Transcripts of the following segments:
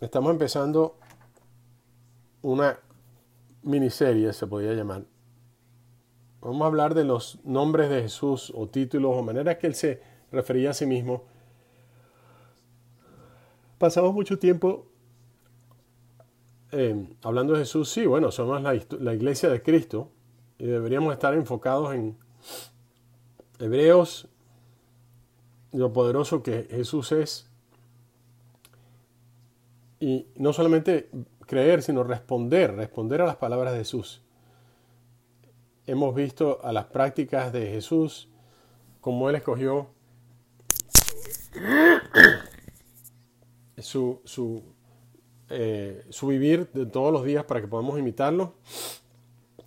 estamos empezando una miniserie, se podría llamar. Vamos a hablar de los nombres de Jesús o títulos o maneras que él se refería a sí mismo. Pasamos mucho tiempo eh, hablando de Jesús. Sí, bueno, somos la, la iglesia de Cristo y deberíamos estar enfocados en Hebreos, lo poderoso que Jesús es. Y no solamente creer, sino responder, responder a las palabras de Jesús. Hemos visto a las prácticas de Jesús, como Él escogió su, su, eh, su vivir de todos los días para que podamos imitarlo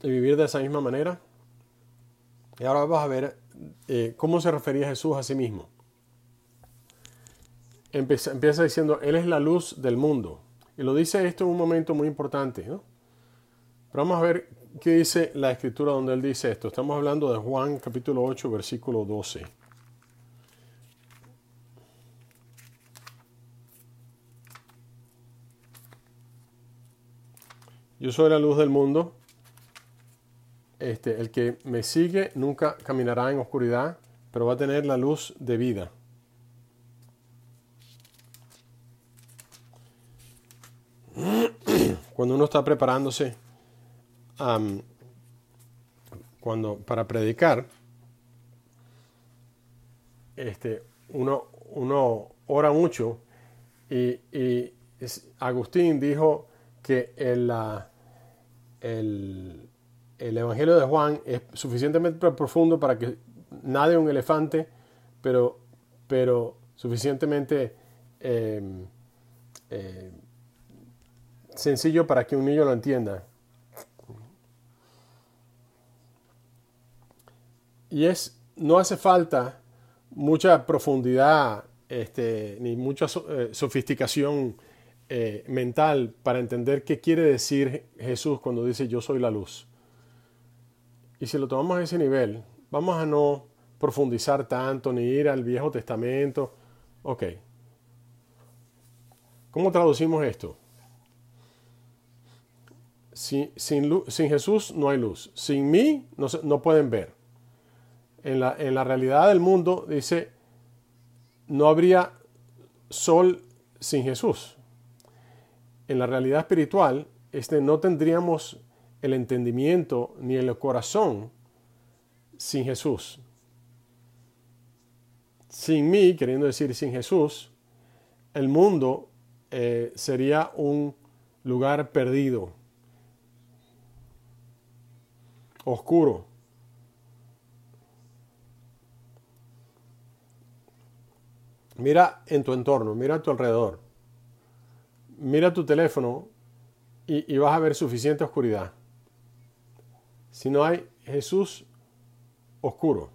y vivir de esa misma manera. Y ahora vamos a ver eh, cómo se refería Jesús a sí mismo. Empieza, empieza, diciendo, Él es la luz del mundo. Y lo dice esto en un momento muy importante. Pero vamos a ver qué dice la escritura donde Él dice esto. Estamos hablando de Juan capítulo 8, versículo 12. Yo soy la luz del mundo. Este, el que me sigue nunca caminará en oscuridad, pero va a tener la luz de vida. Cuando uno está preparándose cuando, para predicar, este, uno, uno ora mucho y, Agustín dijo que el, el, el, Evangelio de Juan es suficientemente profundo para que nade un elefante, pero, pero suficientemente eh, sencillo para que un niño lo entienda. Y es, no hace falta mucha profundidad este, ni mucha eh, sofisticación eh, mental para entender qué quiere decir Jesús cuando dice yo soy la luz. Y si lo tomamos a ese nivel, vamos a no profundizar tanto ni ir al Viejo Testamento. Ok. ¿Cómo traducimos esto? Sin, sin, Jesús no hay luz. Sin mí no, pueden ver. En la, en la realidad del mundo dice, no habría sol sin Jesús en la realidad espiritual, este, no tendríamos el entendimiento ni el corazón sin Jesús. Sin mí, queriendo decir sin Jesús, el mundo eh, sería un lugar perdido, oscuro. Mira en tu entorno, mira a tu alrededor mira tu teléfono y, vas a ver suficiente oscuridad. Si no hay Jesús oscuro.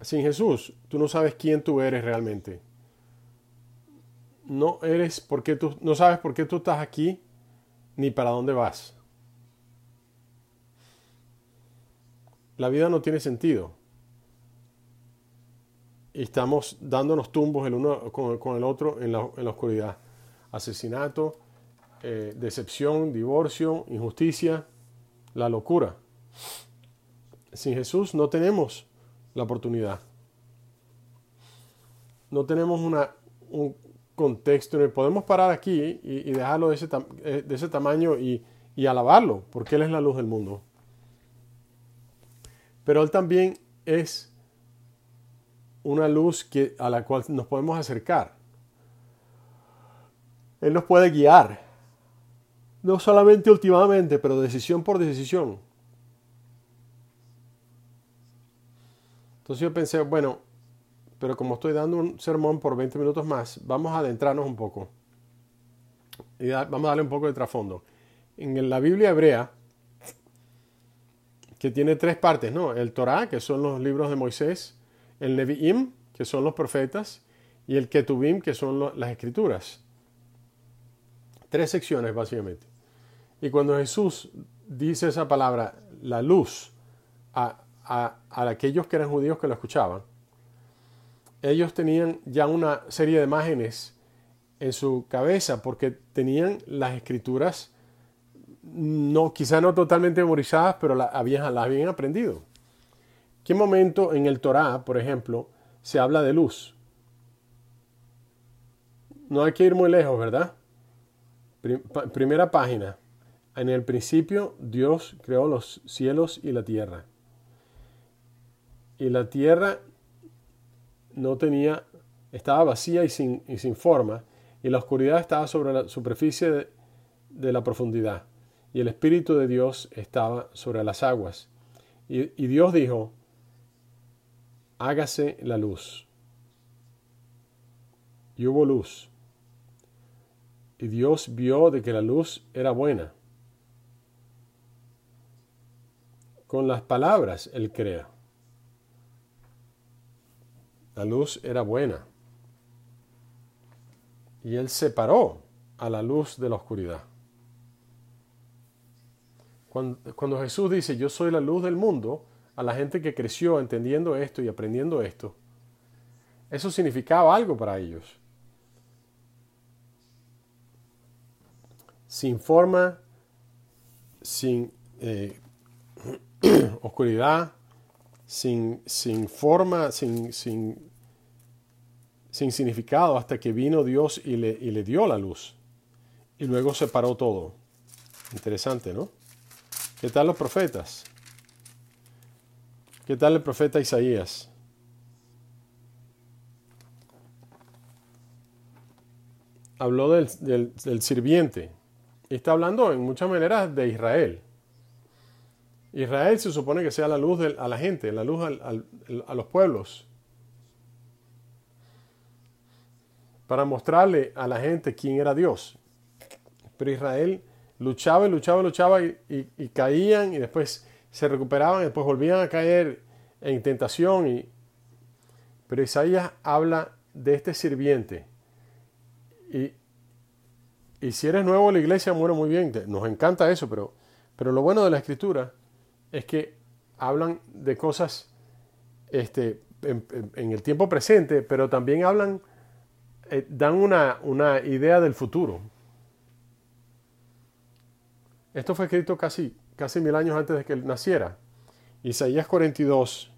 Sin Jesús, tú no sabes quién tú eres realmente. No eres porque tú no sabes por qué tú estás aquí ni para dónde vas. La vida no tiene sentido y estamos dándonos tumbos el uno con, el otro en la, oscuridad. Asesinato, eh, decepción, divorcio, injusticia, la locura. Sin Jesús no tenemos la oportunidad. No tenemos una, un contexto. Podemos parar aquí y, dejarlo de ese, eh, de ese tamaño y, y alabarlo, porque Él es la luz del mundo. Pero Él también es una luz que, a la cual nos podemos acercar. Él nos puede guiar, no solamente últimamente, pero decisión por decisión. Entonces yo pensé, bueno, pero como estoy dando un sermón por 20 minutos más, vamos a adentrarnos un poco. Y vamos a darle un poco de trasfondo. En la Biblia hebrea, que tiene tres partes, ¿no? El Torah, que son los libros de Moisés, el Nevi'im, que son los profetas, y el Ketubim, que son las escrituras. Tres secciones, básicamente. Y cuando Jesús dice esa palabra, la luz, a, a, aquellos que eran judíos que lo escuchaban, ellos tenían ya una serie de imágenes en su cabeza porque tenían las escrituras no quizá no totalmente memorizadas, pero las habían, las habían aprendido. ¿Qué momento en el Torá, por ejemplo, se habla de luz? No hay que ir muy lejos, ¿verdad? Primera página. En el principio Dios creó los cielos y la tierra. Y la tierra no tenía, estaba vacía y sin, sin forma, y la oscuridad estaba sobre la superficie de, la profundidad, y el Espíritu de Dios estaba sobre las aguas. Y, y Dios dijo, hágase la luz. Y hubo luz. Y Dios vio de que la luz era buena. Con las palabras Él crea. La luz era buena. Y Él separó a la luz de la oscuridad. Cuando, Jesús dice, yo soy la luz del mundo, a la gente que creció entendiendo esto y aprendiendo esto, eso significaba algo para ellos. Sin forma, sin eh, oscuridad, sin, sin forma, sin, sin, sin, significado, hasta que vino Dios y le, y le dio la luz. Y luego separó todo. Interesante, ¿no? ¿Qué tal los profetas? ¿Qué tal el profeta Isaías? Habló del, del, sirviente. Y está hablando en muchas maneras de Israel. Israel se supone que sea la luz a la gente, la luz a los pueblos. Para mostrarle a la gente quién era Dios. Pero Israel luchaba y luchaba y luchaba y, caían y después se recuperaban y después volvían a caer en tentación. Pero Isaías habla de este sirviente. Y, y si eres nuevo en la iglesia, muere muy bien. Nos encanta eso, pero, pero lo bueno de la escritura es que hablan de cosas este, en, el tiempo presente, pero también hablan, eh, dan una, una, idea del futuro. Esto fue escrito casi, casi mil años antes de que él naciera. Isaías 42.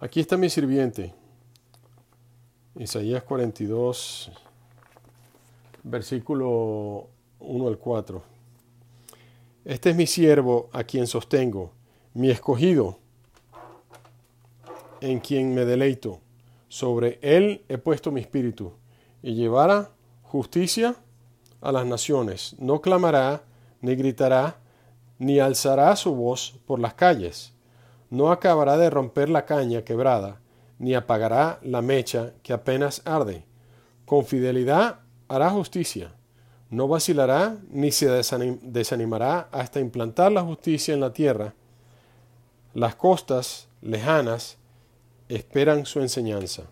Aquí está mi sirviente. Isaías 42, versículo 1 al 4. Este es mi siervo a quien sostengo, mi escogido, en quien me deleito. Sobre él he puesto mi espíritu, y llevará justicia a las naciones. No clamará, ni gritará, ni alzará su voz por las calles. No acabará de romper la caña quebrada, ni apagará la mecha que apenas arde. Con fidelidad hará justicia no vacilará ni se desanimará hasta implantar la justicia en la tierra. Las costas lejanas esperan su enseñanza.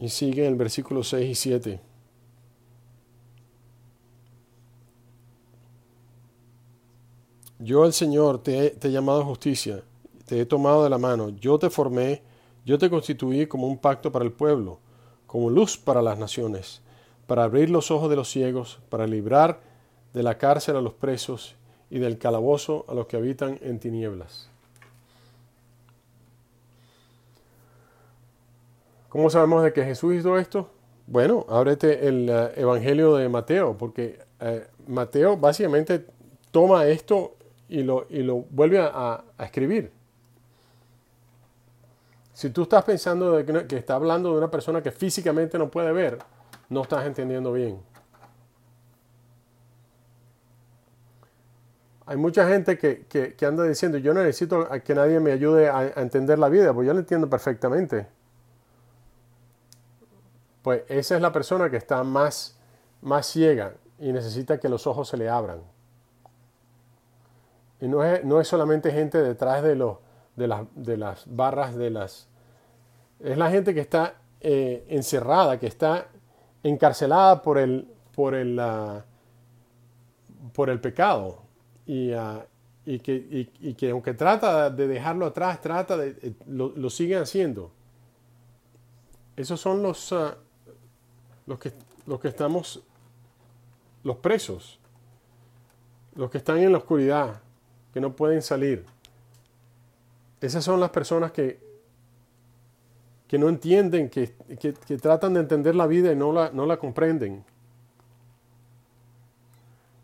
Y sigue el versículo 6 y 7. Yo el Señor te he, llamado a justicia, te he tomado de la mano, yo te formé, yo te constituí como un pacto para el pueblo, como luz para las naciones, para abrir los ojos de los ciegos, para librar de la cárcel a los presos y del calabozo a los que habitan en tinieblas. ¿Cómo sabemos de que Jesús hizo esto? Bueno, ábrete el eh, Evangelio de Mateo, porque eh, Mateo básicamente toma esto y lo, y lo vuelve a, escribir. Si tú estás pensando de que, está hablando de una persona que físicamente no puede ver, no estás entendiendo bien. Hay mucha gente que, que, anda diciendo, yo necesito que nadie me ayude a, a, entender la vida, pues yo lo entiendo perfectamente. Pues esa es la persona que está más, más ciega y necesita que los ojos se le abran. Y no es, no es solamente gente detrás de los, de, las, de las barras de las... Es la gente que está eh, encerrada, que está encarcelada por el, por el, ah, por el pecado. Y, ah, que, y, que, aunque trata de dejarlo atrás, trata de, eh, lo, lo siguen haciendo. Esos son los, ah, los, que, los que estamos, los presos, los que están en la oscuridad, que no pueden salir. Esas son las personas que, que no entienden, que, que, tratan de entender la vida y no la, no la comprenden.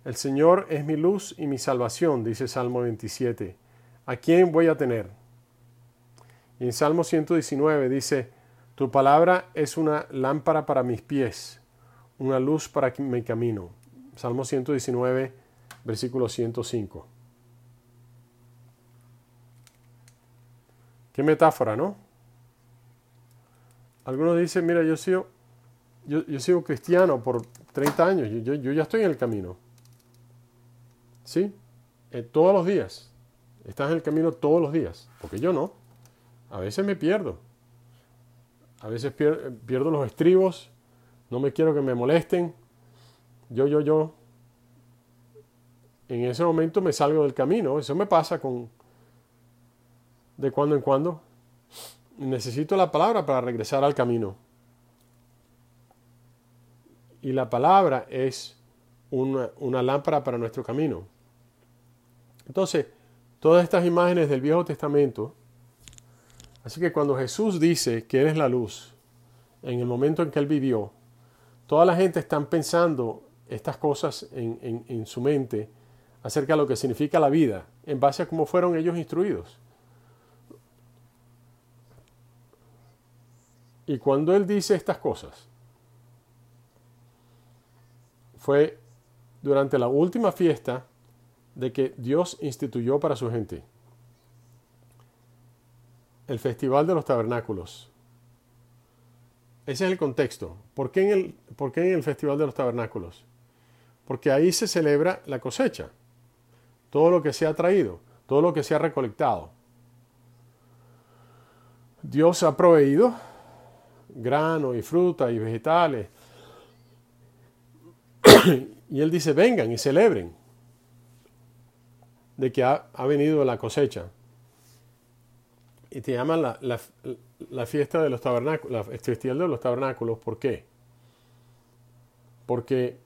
El Señor es mi luz y mi salvación, dice Salmo 27. ¿A quién voy a tener? Y en Salmo 119 dice, Tu palabra es una lámpara para mis pies, una luz para mi camino. Salmo 119, versículo 105. Qué metáfora, ¿no? Algunos dicen, mira, yo sigo, yo, sigo cristiano por 30 años, yo, ya estoy en el camino. ¿Sí? Eh, todos los días. Estás en el camino todos los días, porque yo no. A veces me pierdo. A veces pierdo los estribos, no me quiero que me molesten. Yo, yo, yo. En ese momento me salgo del camino. Eso me pasa con, de cuando en cuando. Necesito la palabra para regresar al camino. Y la palabra es una, lámpara para nuestro camino. Entonces, todas estas imágenes del Viejo Testamento, así que cuando Jesús dice que Él es la luz, en el momento en que Él vivió, toda la gente está pensando estas cosas en, en su mente acerca de lo que significa la vida, en base a cómo fueron ellos instruidos. Y cuando él dice estas cosas, fue durante la última fiesta de que Dios instituyó para su gente. El Festival de los Tabernáculos. Ese es el contexto. ¿Por qué, en el, ¿Por qué en el Festival de los Tabernáculos? Porque ahí se celebra la cosecha. Todo lo que se ha traído, todo lo que se ha recolectado. Dios ha proveído grano y fruta y vegetales. y él dice, vengan y celebren de que ha, venido la cosecha. Y te llaman la, la, fiesta de los tabernáculos, la festival de los tabernáculos. ¿Por qué? Porque,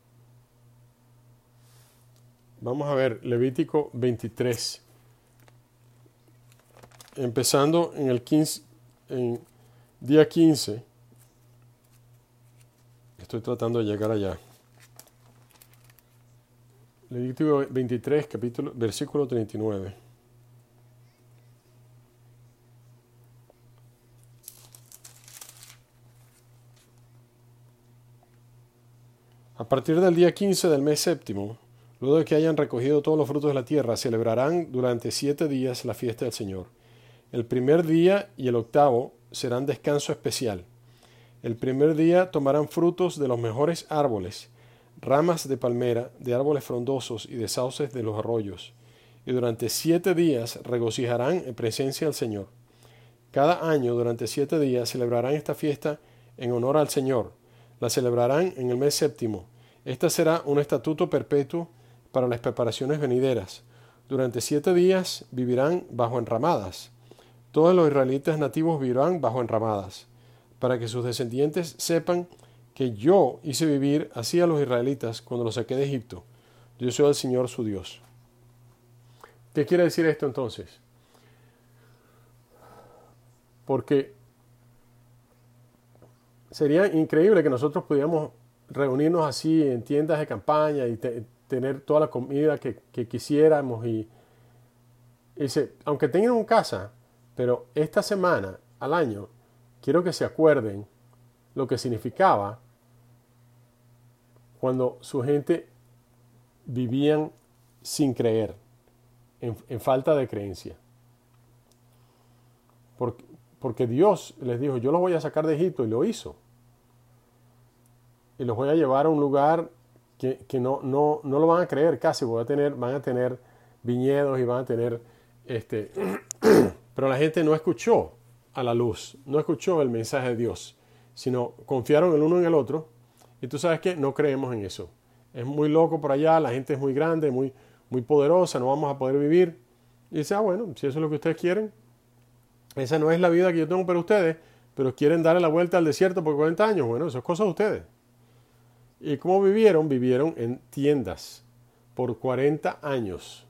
vamos a ver, Levítico 23, empezando en el 15, en día 15, Estoy tratando de llegar allá. Levítico 23, capítulo, versículo 39. A partir del día 15 del mes séptimo, luego de que hayan recogido todos los frutos de la tierra, celebrarán durante siete días la fiesta del Señor. El primer día y el octavo serán descanso especial el primer día tomarán frutos de los mejores árboles, ramas de palmera, de árboles frondosos y de sauces de los arroyos, y durante siete días regocijarán en presencia del Señor. Cada año, durante siete días, celebrarán esta fiesta en honor al Señor. La celebrarán en el mes séptimo. Esta será un estatuto perpetuo para las preparaciones venideras. Durante siete días vivirán bajo enramadas. Todos los israelitas nativos vivirán bajo enramadas para que sus descendientes sepan que yo hice vivir así a los israelitas cuando los saqué de Egipto. Yo soy el Señor su Dios. ¿Qué quiere decir esto entonces? Porque sería increíble que nosotros pudiéramos reunirnos así en tiendas de campaña y tener toda la comida que, quisiéramos y, dice, aunque tengan un casa, pero esta semana al año quiero que se acuerden lo que significaba cuando su gente vivían sin creer, en, falta de creencia. Porque, Dios les dijo, yo los voy a sacar de Egipto y lo hizo. Y los voy a llevar a un lugar que, no, no, no, lo van a creer casi, van a tener viñedos y van a tener este, Pero la gente no escuchó a la luz, no escuchó el mensaje de Dios, sino confiaron el uno en el otro. Y tú sabes que no creemos en eso. Es muy loco por allá, la gente es muy grande, muy, muy poderosa, no vamos a poder vivir. Y dice, ah, bueno, si eso es lo que ustedes quieren, esa no es la vida que yo tengo para ustedes, pero quieren darle la vuelta al desierto por 40 años. Bueno, eso es cosa de ustedes. ¿Y cómo vivieron? Vivieron en tiendas por 40 años.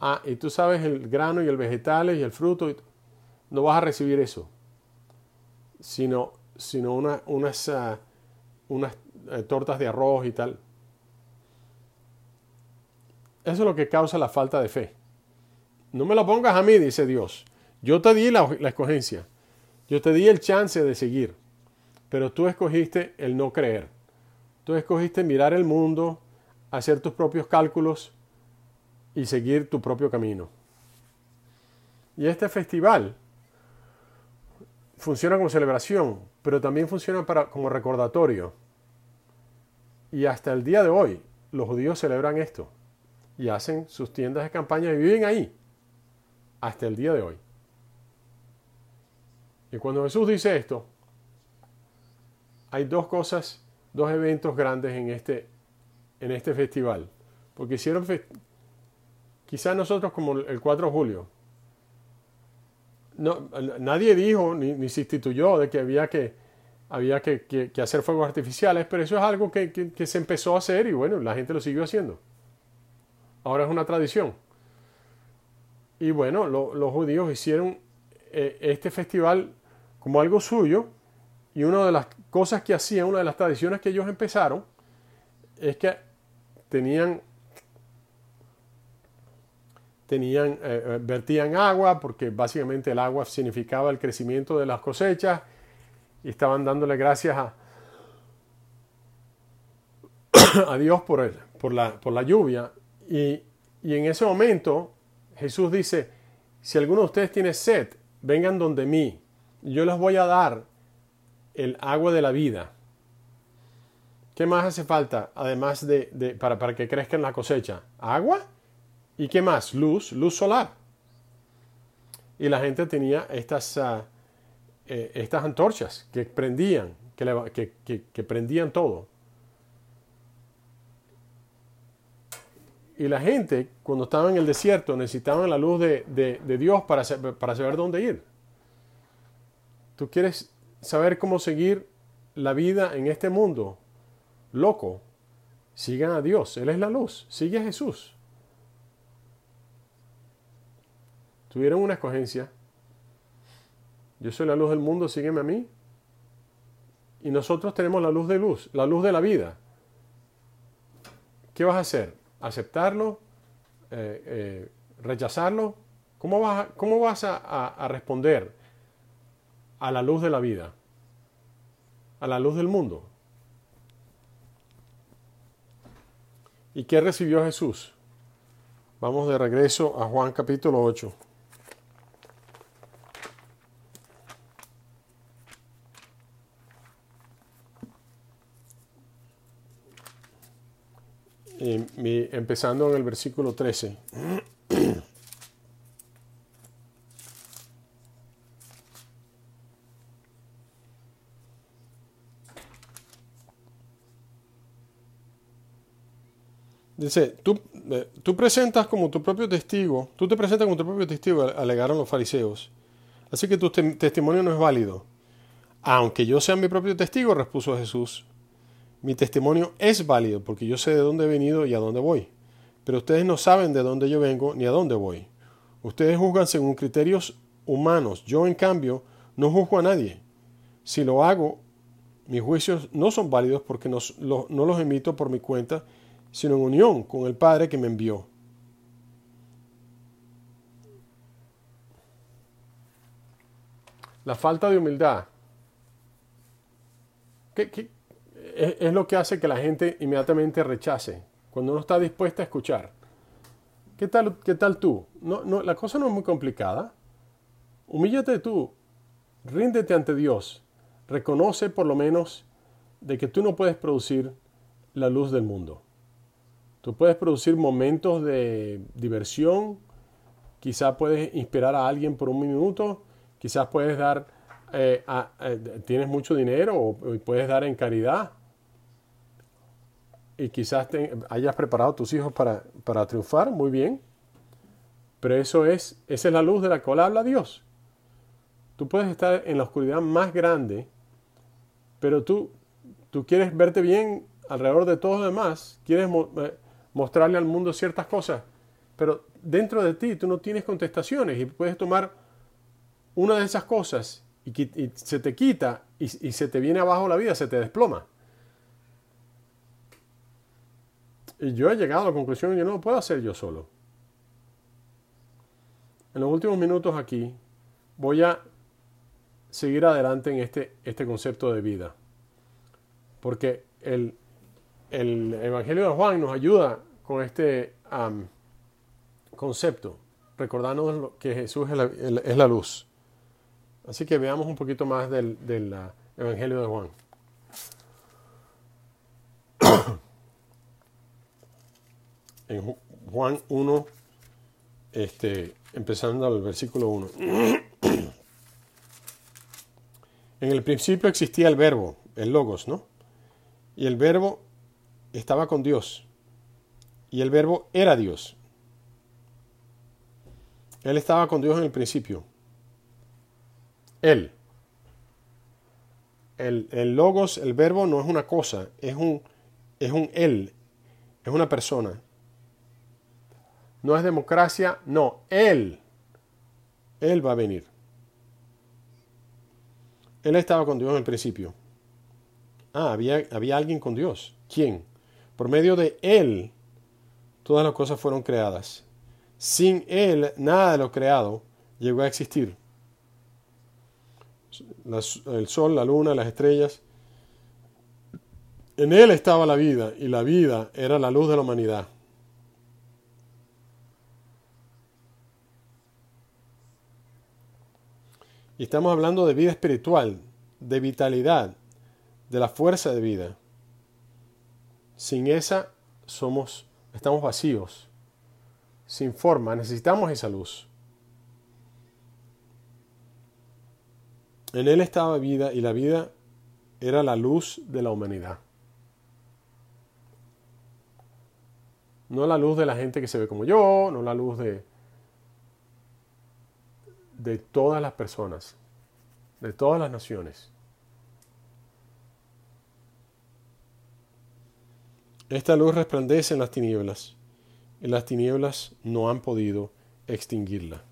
Ah, y tú sabes el grano y el vegetales y el fruto, no vas a recibir eso, sino, sino unas, ah, unas eh, tortas de arroz y tal. Eso es lo que causa la falta de fe. No me lo pongas a mí, dice Dios. Yo te di la, la escogencia. Yo te di el chance de seguir. Pero tú escogiste el no creer. Tú escogiste mirar el mundo, hacer tus propios cálculos y seguir tu propio camino. Y este festival funciona como celebración, pero también funciona para, como recordatorio. Y hasta el día de hoy los judíos celebran esto y hacen sus tiendas de campaña y viven ahí hasta el día de hoy. Y cuando Jesús dice esto, hay dos cosas, dos eventos grandes en este, en este festival. Porque hicieron, quizás nosotros como el 4 de julio, no, nadie dijo ni, se instituyó de que había que, había que, hacer fuegos artificiales, pero eso es algo que, se empezó a hacer y bueno, la gente lo siguió haciendo. Ahora es una tradición. Y bueno, los judíos hicieron eh, este festival como algo suyo y una de las cosas que hacían, una de las tradiciones que ellos empezaron, es que tenían eh, eh, vertían agua, porque básicamente el agua significaba el crecimiento de las cosechas, y estaban dándole gracias a, Dios por, por, la, por la lluvia. Y, en ese momento Jesús dice, si alguno de ustedes tiene sed, vengan donde mí, yo les voy a dar el agua de la vida. ¿Qué más hace falta, además de, para, que crezca la cosecha? ¿Agua? ¿Y qué más? Luz, luz solar. Y la gente tenía estas, ah, eh, estas antorchas que prendían, que, que, prendían todo. Y la gente, cuando estaba en el desierto, necesitaban la luz de, de Dios para, para saber dónde ir. ¿Tú quieres saber cómo seguir la vida en este mundo loco? Sigan a Dios, Él es la luz, sigue a Jesús. Tuvieron una escogencia. Yo soy la luz del mundo, sígueme a mí. Y nosotros tenemos la luz de luz, la luz de la vida. ¿Qué vas a hacer? ¿Aceptarlo? Eh, eh, ¿Rechazarlo? ¿Cómo vas, cómo vas a responder a la luz de la vida? A la luz del mundo. ¿Y qué recibió Jesús? Vamos de regreso a Juan capítulo 8. Empezando en el versículo 13. Dice, tú, eh, tú, presentas como tu propio testigo, tú te presentas como tu propio testigo, alegaron los fariseos. Así que tu testimonio no es válido. Aunque yo sea mi propio testigo, repuso Jesús, mi testimonio es válido porque yo sé de dónde he venido y a dónde voy. Pero ustedes no saben de dónde yo vengo ni a dónde voy. Ustedes juzgan según criterios humanos. Yo, en cambio, no juzgo a nadie. Si lo hago, mis juicios no son válidos porque no, los emito por mi cuenta, sino en unión con el Padre que me envió. La falta de humildad. ¿Qué, qué, es, lo que hace que la gente inmediatamente rechace, cuando uno está dispuesta a escuchar. ¿Qué tal, qué tal tú? No, no, la cosa no es muy complicada. Humíllate tú, ríndete ante Dios, reconoce por lo menos de que tú no puedes producir la luz del mundo. Tú puedes producir momentos de diversión quizás puedes inspirar a alguien por un minuto, quizás puedes dar, eh, eh, tienes mucho dinero o, puedes dar en caridad. Y quizás hayas preparado a tus hijos para, para triunfar, muy bien. Pero eso es, esa es la luz de la cual habla Dios. Tú puedes estar en la oscuridad más grande, pero tú, tú quieres verte bien alrededor de todos los demás, quieres eh, mostrarle al mundo ciertas cosas, pero dentro de ti tú no tienes contestaciones y puedes tomar una de esas cosas y, se te quita y, se te viene abajo la vida, se te desploma. Y yo he llegado a la conclusión que yo no lo puedo hacer yo solo. En los últimos minutos aquí voy a seguir adelante en este, este concepto de vida. Porque el, el Evangelio de Juan nos ayuda con este concepto, recordándonos que Jesús es la, luz. Así que veamos un poquito más del, Evangelio de Juan. En Juan 1, este, empezando al versículo 1. en el principio existía el verbo, el logos, ¿no? Y el verbo estaba con Dios. Y el verbo era Dios. Él estaba con Dios en el principio. Él. El, logos, el verbo no es una cosa, es un, es un él, es una persona. No es democracia, no, él. Él va a venir. Él estaba con Dios en el principio. Ah, había, había alguien con Dios. ¿Quién? Por medio de Él, todas las cosas fueron creadas. Sin Él, nada de lo creado llegó a existir. el sol, la luna, las estrellas. En Él estaba la vida y la vida era la luz de la humanidad. Y estamos hablando de vida espiritual, de vitalidad, de la fuerza de vida. Sin esa somos, estamos vacíos, sin forma, necesitamos esa luz. En él estaba vida y la vida era la luz de la humanidad. No la luz de la gente que se ve como yo, no la luz de, de todas las personas, de todas las naciones. Esta luz resplandece en las tinieblas, y las tinieblas no han podido extinguirla.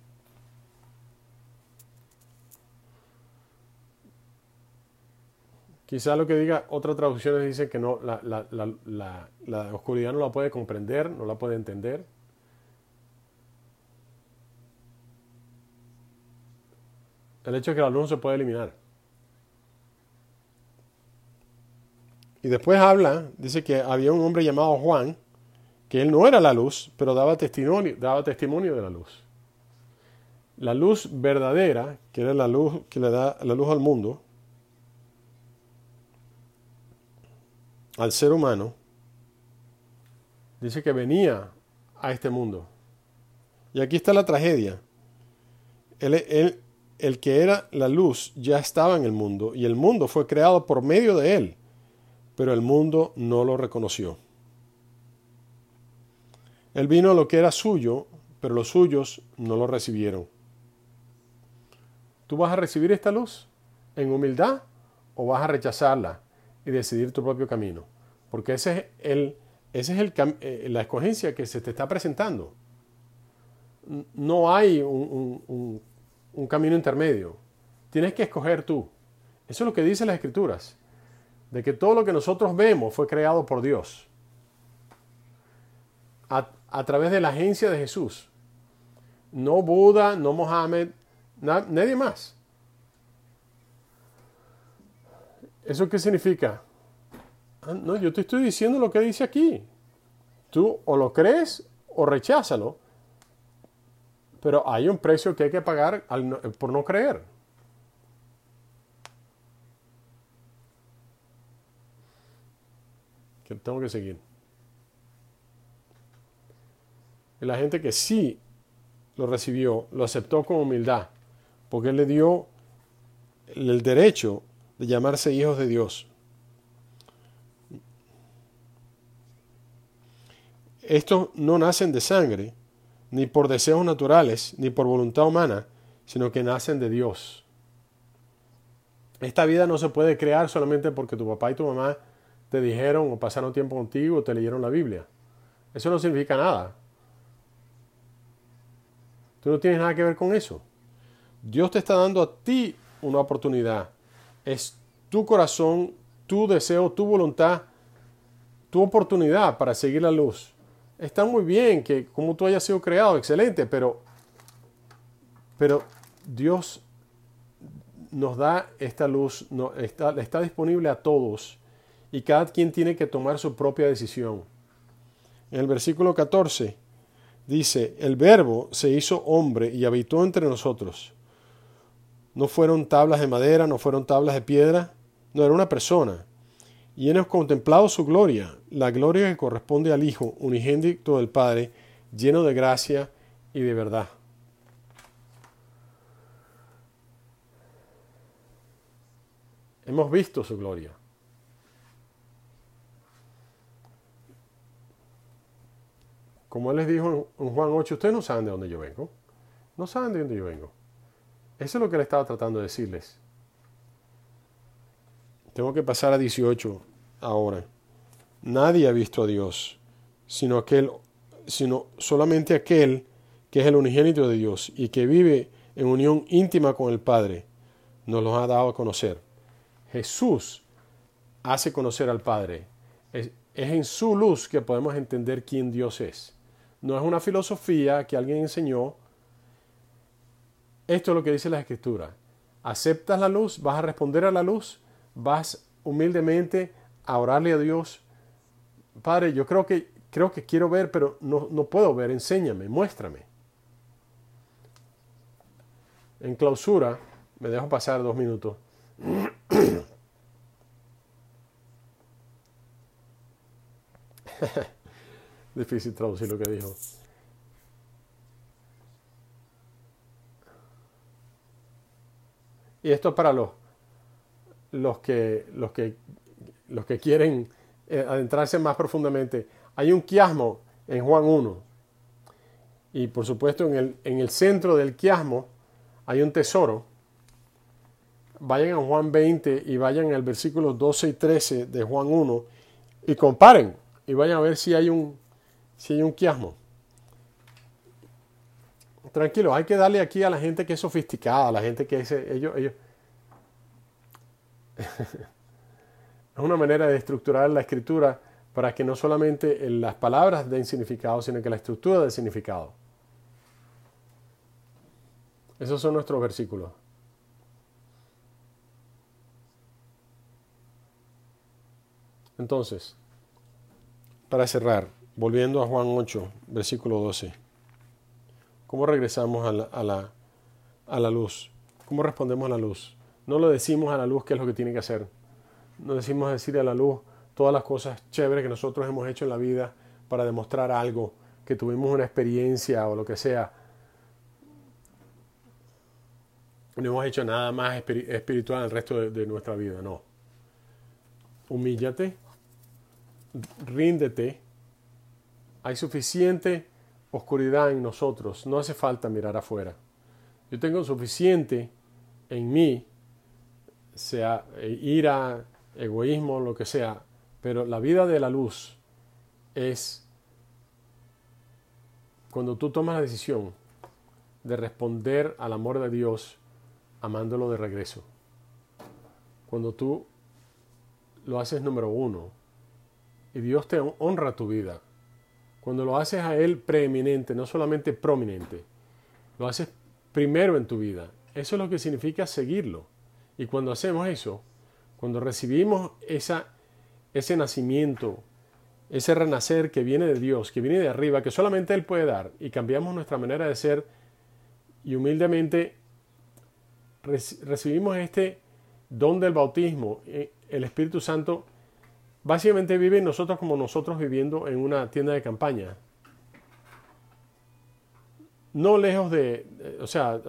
Quizá lo que diga otras traducciones dice que no, la, la, oscuridad no la puede comprender, no la puede entender. El hecho es que la luz no se puede eliminar. Y después habla, dice que había un hombre llamado Juan, que él no era la luz, pero daba testimonio, daba testimonio de la luz. La luz verdadera, que era la luz que le da la luz al mundo, al ser humano, dice que venía a este mundo. Y aquí está la tragedia. El que era la luz ya estaba en el mundo y el mundo fue creado por medio de él pero el mundo no lo reconoció. Él vino a lo que era suyo, pero los suyos no lo recibieron. ¿Tú vas a recibir esta luz en humildad o vas a rechazarla y decidir tu propio camino? Porque ese es, el, es eh, la escogencia que se te está presentando. No hay un, un camino intermedio. Tienes que escoger tú. Eso es lo que dicen las escrituras de que todo lo que nosotros vemos fue creado por Dios a, través de la agencia de Jesús. No Buda, no Mohammed, nadie más. ¿Eso qué significa? Ah, no, yo te estoy diciendo lo que dice aquí. Tú o lo crees o recházalo. Pero hay un precio que hay que pagar por no creer. tengo que seguir. Y la gente que sí lo recibió, lo aceptó con humildad, porque Él le dio el derecho de llamarse hijos de Dios. Estos no nacen de sangre, ni por deseos naturales, ni por voluntad humana, sino que nacen de Dios. Esta vida no se puede crear solamente porque tu papá y tu mamá te dijeron o pasaron tiempo contigo o te leyeron la Biblia. Eso no significa nada. Tú no tienes nada que ver con eso. Dios te está dando a ti una oportunidad. Es tu corazón, tu deseo, tu voluntad, tu oportunidad para seguir la luz. Está muy bien que como tú hayas sido creado, excelente, pero, pero Dios nos da esta luz, está, está disponible a todos y cada quien tiene que tomar su propia decisión. En el versículo 14 dice, el verbo se hizo hombre y habitó entre nosotros. No fueron tablas de madera, no fueron tablas de piedra, no era una persona. Y hemos contemplado su gloria, la gloria que corresponde al Hijo unigénito del Padre, lleno de gracia y de verdad. Hemos visto su gloria. Como él les dijo en Juan 8, ustedes no saben de dónde yo vengo. No saben de dónde yo vengo. Eso es lo que él estaba tratando de decirles. Tengo que pasar a 18 ahora. Nadie ha visto a Dios, sino aquel, sino solamente aquel que es el unigénito de Dios y que vive en unión íntima con el Padre, nos lo ha dado a conocer. Jesús hace conocer al Padre. Es, es en su luz que podemos entender quién Dios es. No es una filosofía que alguien enseñó. Esto es lo que dice la Escritura. Aceptas la luz, vas a responder a la luz, vas humildemente a orarle a Dios. Padre, yo creo que, creo que quiero ver, pero no, no puedo ver. Enséñame, muéstrame. En clausura, me dejo pasar dos minutos. Difícil traducir lo que dijo. Y esto es para los, los, que, los, que, los que quieren eh, adentrarse más profundamente. Hay un quiasmo en Juan 1. Y por supuesto en el, en el centro del quiasmo hay un tesoro. Vayan a Juan 20 y vayan al versículo 12 y 13 de Juan 1 y comparen y vayan a ver si hay un, si hay un quiasmo. Tranquilo, hay que darle aquí a la gente que es sofisticada, a la gente que es... Ellos, ellos. es una manera de estructurar la escritura para que no solamente las palabras den significado, sino que la estructura dé significado. Esos son nuestros versículos. Entonces, para cerrar, volviendo a Juan 8, versículo 12. ¿Cómo regresamos a la, a la, luz? ¿Cómo respondemos a la luz? No lo decimos a la luz qué es lo que tiene que hacer. No decimos decir a la luz todas las cosas chéveres que nosotros hemos hecho en la vida para demostrar algo, que tuvimos una experiencia o lo que sea. No hemos hecho nada más espiritual el resto de nuestra vida, no. Humíllate, ríndete. Hay suficiente oscuridad en nosotros, no hace falta mirar afuera. Yo tengo suficiente en mí, sea ira, egoísmo, lo que sea, pero la vida de la luz es cuando tú tomas la decisión de responder al amor de Dios amándolo de regreso. Cuando tú lo haces número uno, y Dios te honra tu vida. Cuando lo haces a Él preeminente, no solamente prominente, lo haces primero en tu vida. Eso es lo que significa seguirlo. Y cuando hacemos eso, cuando recibimos ese nacimiento, ese renacer que viene de Dios, que viene de arriba, que solamente Él puede dar, y cambiamos nuestra manera de ser y humildemente recibimos este don del bautismo, eh, el Espíritu Santo Básicamente vive nosotros como nosotros viviendo en una tienda de campaña. no lejos de, o sea,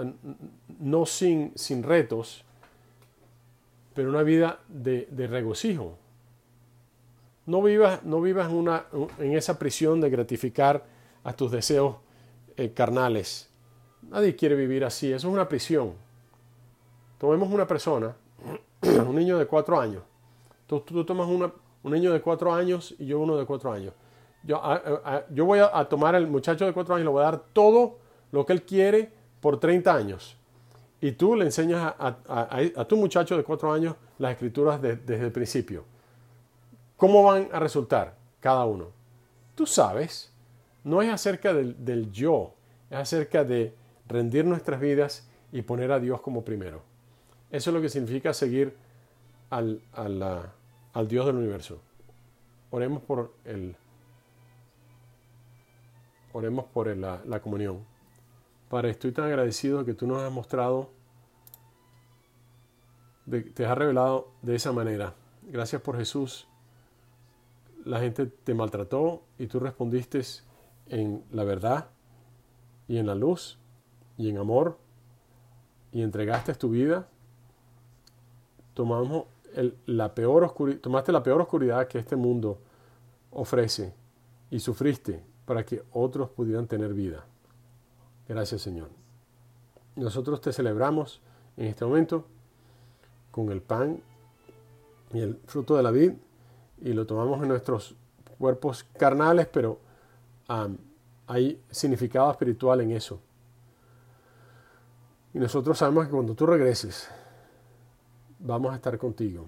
no sin, sin retos, pero una vida de, regocijo. No vivas, no vivas una, en esa prisión de gratificar a tus deseos eh, carnales. Nadie quiere vivir así, eso es una prisión. Tomemos una persona, un niño de cuatro años. Tú, tomas un niño de cuatro años y yo uno de cuatro años. Yo, voy a, tomar al muchacho de cuatro años y le voy a dar todo lo que él quiere por 30 años. Y tú le enseñas a, tu muchacho de cuatro años las escrituras desde el principio. ¿Cómo van a resultar cada uno? Tú sabes, no es acerca del, yo, es acerca de rendir nuestras vidas y poner a Dios como primero. Eso es lo que significa seguir al, Dios del universo. Oremos por el, oremos por la comunión. Padre, estoy tan agradecido que tú nos has mostrado, te has revelado de esa manera. Gracias por Jesús. La gente te maltrató y tú respondiste en la verdad y en la luz y en amor y entregaste tu vida. Tomamos la peor tomaste la peor oscuridad que este mundo ofrece y sufriste para que otros pudieran tener vida. Gracias Señor. Nosotros te celebramos en este momento con el pan y el fruto de la vid y lo tomamos en nuestros cuerpos carnales, pero hay significado espiritual en eso. Y nosotros sabemos que cuando tú regreses, vamos a estar contigo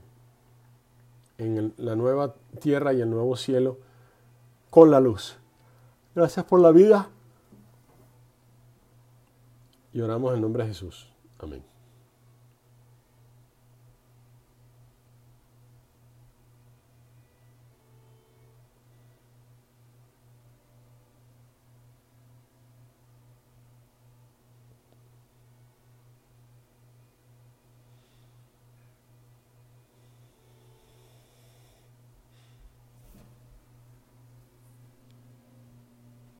en la nueva tierra y el nuevo cielo con la luz. Gracias por la vida. Y oramos en nombre de Jesús. Amén.